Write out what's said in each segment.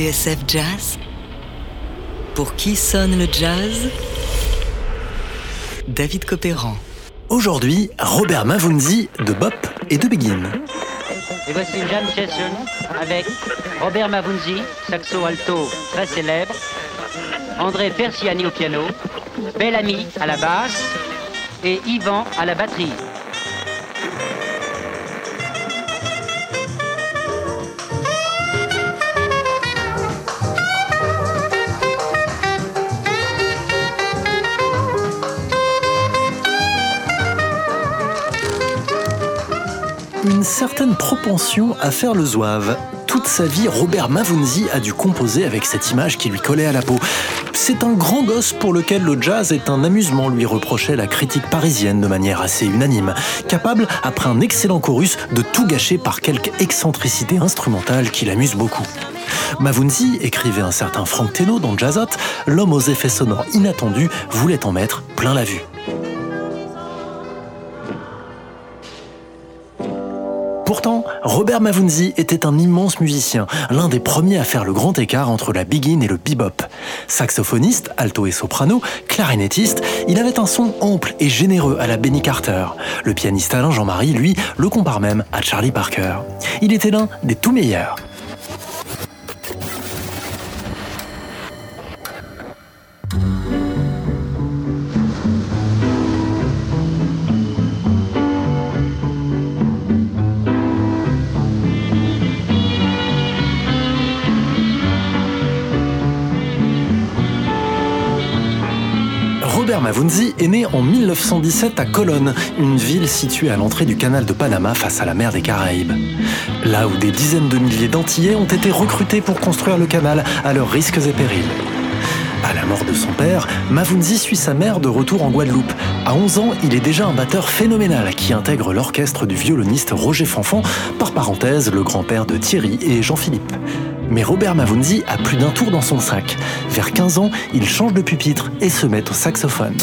TSF Jazz Pour qui sonne le jazz? David Copéran. Aujourd'hui, Robert Mavunzi de Bop et de Begin. Et voici une jam session avec Robert Mavunzi, saxo alto très célèbre, André Persiani au piano, Bellamy à la basse et Yvan à la batterie. Certaine propension à faire le zouave. Toute sa vie, Robert Mavunzi a dû composer avec cette image qui lui collait à la peau. C'est un grand gosse pour lequel le jazz est un amusement, lui reprochait la critique parisienne de manière assez unanime, capable, après un excellent chorus, de tout gâcher par quelque excentricité instrumentale qui l'amuse beaucoup. Mavunzi, écrivait un certain Frank Teno dans Jazzot, l'homme aux effets sonores inattendus voulait en mettre plein la vue. Pourtant, Robert Mavunzi était un immense musicien, l'un des premiers à faire le grand écart entre la begin et le bebop. Saxophoniste, alto et soprano, clarinettiste, il avait un son ample et généreux à la Benny Carter. Le pianiste Alain Jean-Marie, lui, le compare même à Charlie Parker. Il était l'un des tout meilleurs. Robert Mavunzi est né en 1917 à Colonne, une ville située à l'entrée du canal de Panama face à la mer des Caraïbes. Là où des dizaines de milliers d'Antillais ont été recrutés pour construire le canal à leurs risques et périls. À la mort de son père, Mavunzi suit sa mère de retour en Guadeloupe. À 11 ans, il est déjà un batteur phénoménal qui intègre l'orchestre du violoniste Roger Fanfan, par parenthèse le grand-père de Thierry et Jean-Philippe. Mais Robert Mavunzi a plus d'un tour dans son sac. Vers 15 ans, il change de pupitre et se met au saxophone.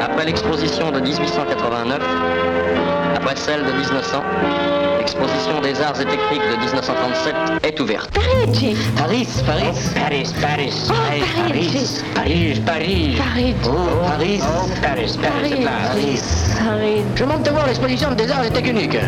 Après l'exposition de 1889, après celle de 1900, l'exposition des arts et techniques de 1937 est ouverte. Parigi. Paris, Paris. Paris, Paris. Oh, Paris, Paris, Paris. Paris. Oh, Paris. Paris, Paris. Paris. Paris. Je monte de voir l'exposition des arts et techniques.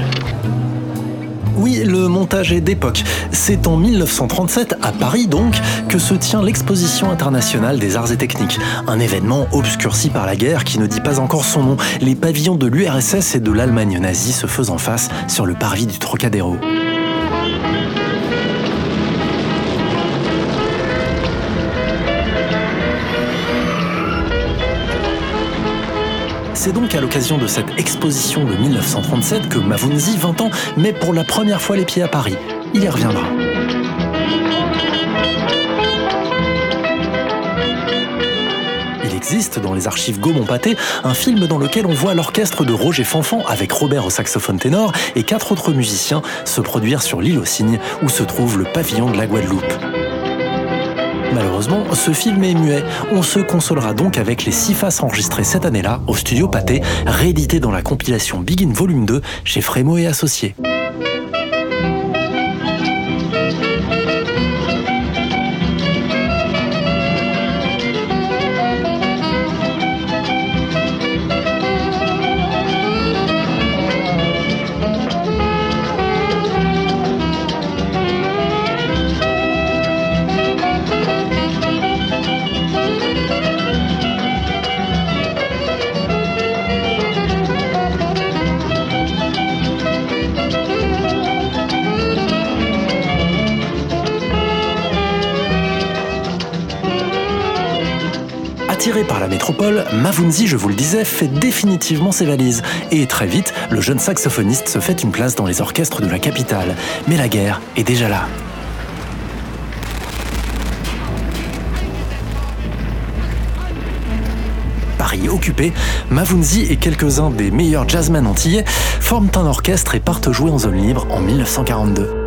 Oui, le montage est d'époque. C'est en 1937, à Paris donc, que se tient l'exposition internationale des arts et techniques. Un événement obscurci par la guerre qui ne dit pas encore son nom. Les pavillons de l'URSS et de l'Allemagne nazie se faisant face sur le parvis du Trocadéro. C'est donc à l'occasion de cette exposition de 1937 que Mavunzi, 20 ans, met pour la première fois les pieds à Paris. Il y reviendra. Il existe dans les archives Gaumont-Pâté un film dans lequel on voit l'orchestre de Roger Fanfan avec Robert au saxophone ténor et quatre autres musiciens se produire sur l'île aux Cygnes où se trouve le pavillon de la Guadeloupe. Malheureusement, ce film est muet. On se consolera donc avec les six faces enregistrées cette année-là au studio Pâté, rééditées dans la compilation Begin Volume 2 chez Frémo et Associés. Métropole, Mavunzi, je vous le disais, fait définitivement ses valises. Et très vite, le jeune saxophoniste se fait une place dans les orchestres de la capitale. Mais la guerre est déjà là. Paris occupé, Mavunzi et quelques-uns des meilleurs jazzmen antillais forment un orchestre et partent jouer en zone libre en 1942.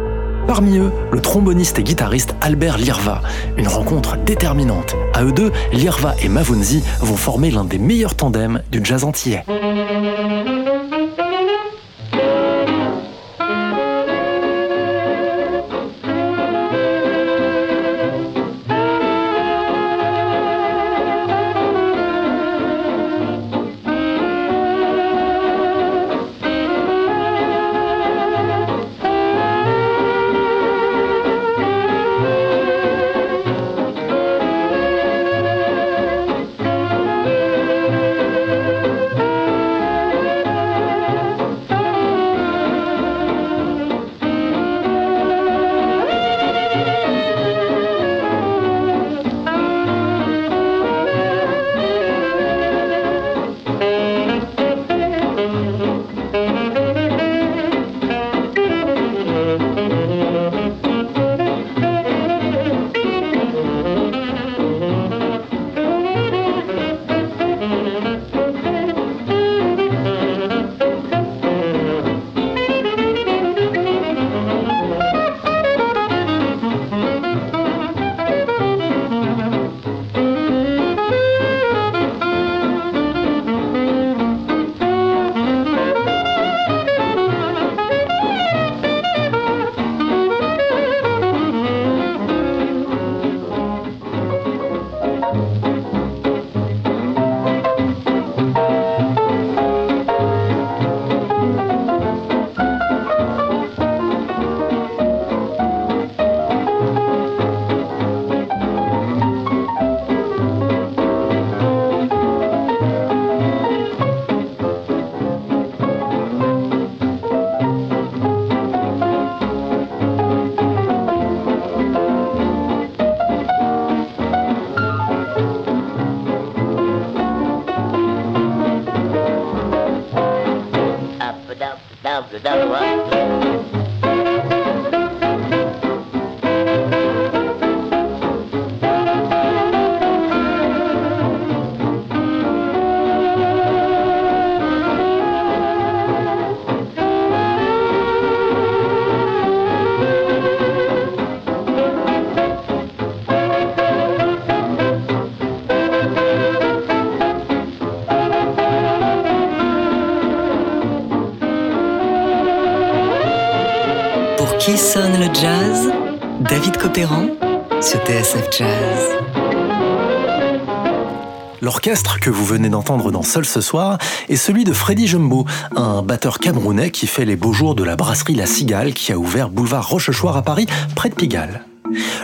Parmi eux, le tromboniste et guitariste Albert Lirva. Une rencontre déterminante. À eux deux, Lirva et Mavunzi vont former l'un des meilleurs tandems du jazz antillais. Qui sonne le jazz? David Copéran sur TSF Jazz. L'orchestre que vous venez d'entendre dans Seul ce soir est celui de Freddy Jumbo, un batteur camerounais qui fait les beaux jours de la brasserie La Cigale qui a ouvert boulevard Rochechouart à Paris, près de Pigalle.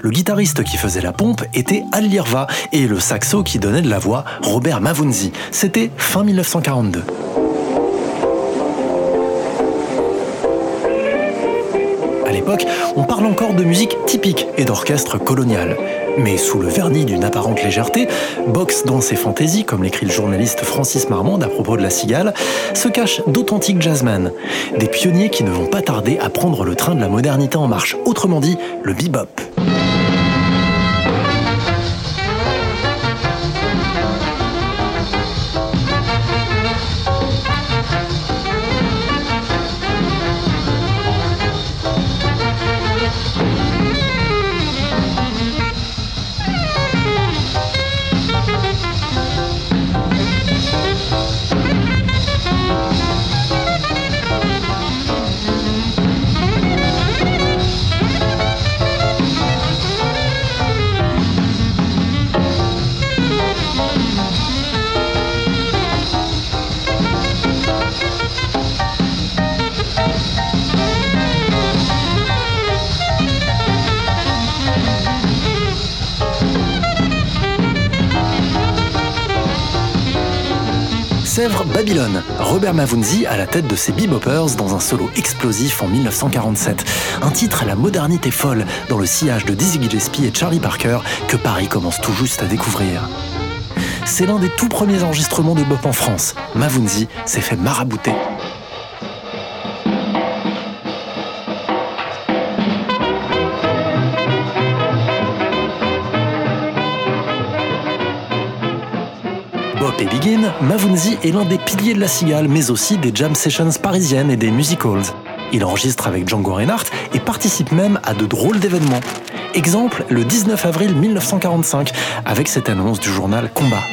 Le guitariste qui faisait la pompe était Al Lirva et le saxo qui donnait de la voix, Robert Mavunzi. C'était fin 1942. On parle encore de musique typique et d'orchestre colonial. Mais sous le vernis d'une apparente légèreté, boxe, danse et fantaisie, comme l'écrit le journaliste Francis Marmande à propos de la cigale, se cachent d'authentiques jazzmen, des pionniers qui ne vont pas tarder à prendre le train de la modernité en marche, autrement dit le bebop. Babylone, Robert Mavunzi à la tête de ses beboppers dans un solo explosif en 1947. Un titre à la modernité folle dans le sillage de Dizzy Gillespie et Charlie Parker que Paris commence tout juste à découvrir. C'est l'un des tout premiers enregistrements de bop en France. Mavunzi s'est fait marabouter. Et Begin, Mavunzi est l'un des piliers de la cigale, mais aussi des jam sessions parisiennes et des music halls. Il enregistre avec Django Reinhardt et participe même à de drôles d'événements. Exemple, le 19 avril 1945, avec cette annonce du journal Combat.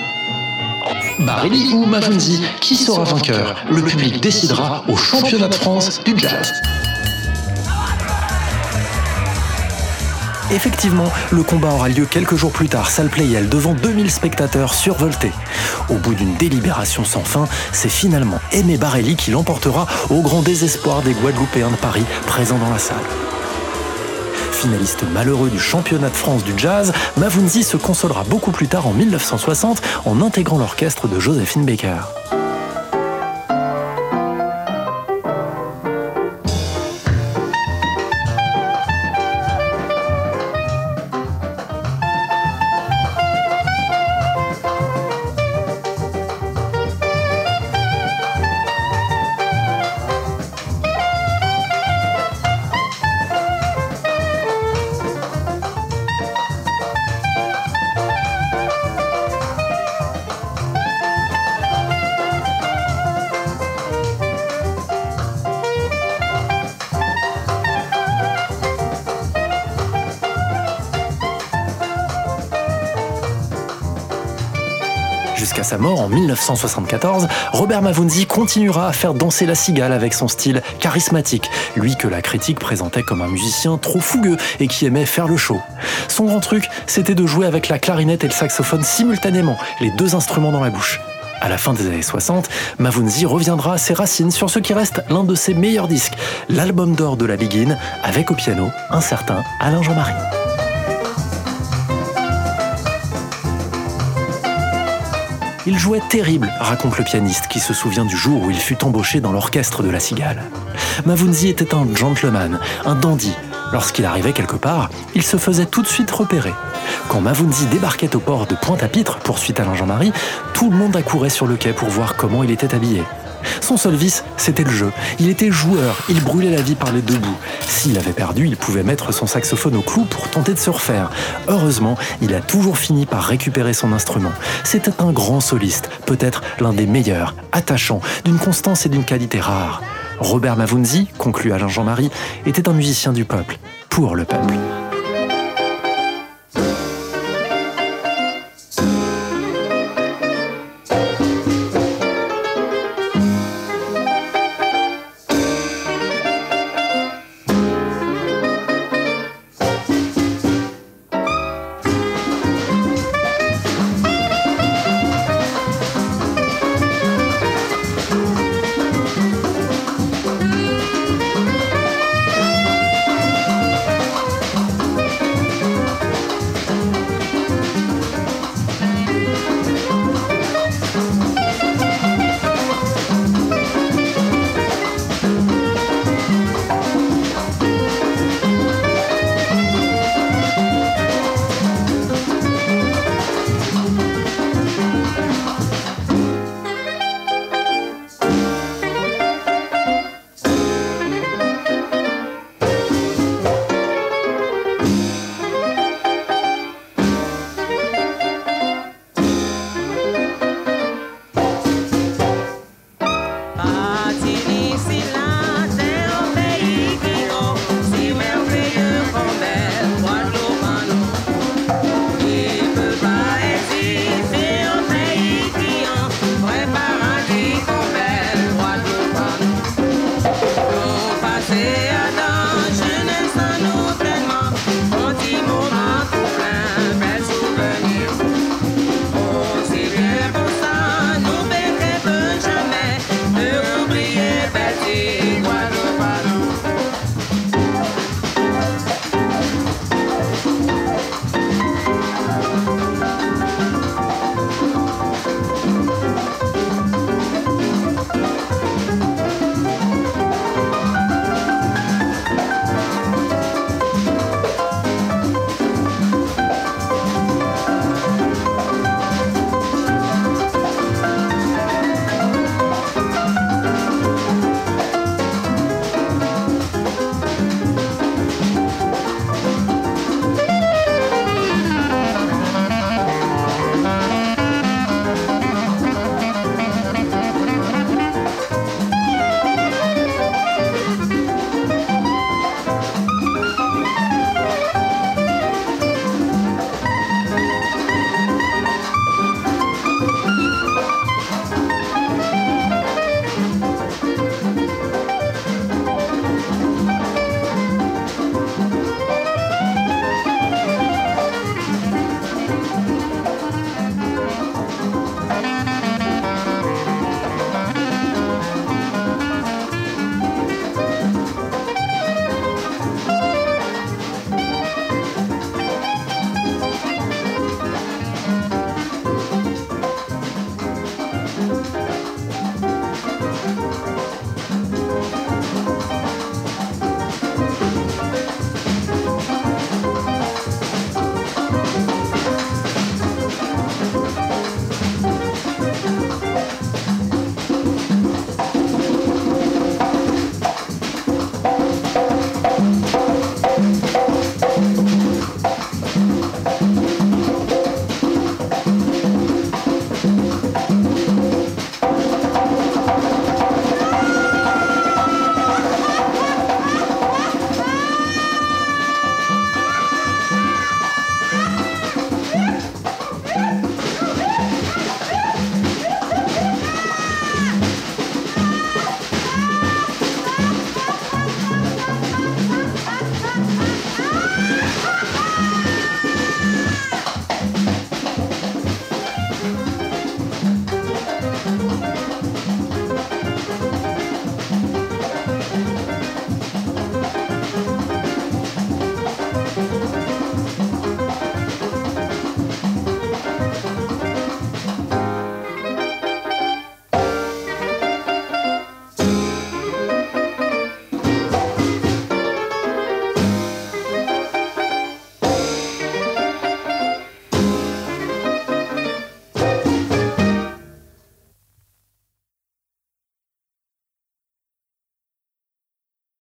Barelli ou Mavunzi, qui sera vainqueur? Le public décidera au championnat de France du jazz. Effectivement, le combat aura lieu quelques jours plus tard, salle Playel, devant 2000 spectateurs survoltés. Au bout d'une délibération sans fin, c'est finalement Aimé Barelli qui l'emportera au grand désespoir des Guadeloupéens de Paris présents dans la salle. Finaliste malheureux du championnat de France du jazz, Mavunzi se consolera beaucoup plus tard en 1960 en intégrant l'orchestre de Josephine Baker. Jusqu'à sa mort en 1974, Robert Mavunzi continuera à faire danser la cigale avec son style charismatique, lui que la critique présentait comme un musicien trop fougueux et qui aimait faire le show. Son grand truc, c'était de jouer avec la clarinette et le saxophone simultanément, les deux instruments dans la bouche. À la fin des années 60, Mavunzi reviendra à ses racines sur ce qui reste l'un de ses meilleurs disques, l'album d'or de la Begin, avec au piano un certain Alain Jean-Marie. Il jouait terrible, raconte le pianiste qui se souvient du jour où il fut embauché dans l'orchestre de la Cigale. Mavunzi était un gentleman, un dandy. Lorsqu'il arrivait quelque part, il se faisait tout de suite repérer. Quand Mavunzi débarquait au port de Pointe-à-Pitre, poursuite Alain Jean-Marie, tout le monde accourait sur le quai pour voir comment il était habillé. Son seul vice, c'était le jeu. Il était joueur, il brûlait la vie par les deux bouts. S'il avait perdu, il pouvait mettre son saxophone au clou pour tenter de se refaire. Heureusement, il a toujours fini par récupérer son instrument. C'était un grand soliste, peut-être l'un des meilleurs, attachant, d'une constance et d'une qualité rare. Robert Mavunzi, conclut Alain Jean-Marie, était un musicien du peuple, pour le peuple.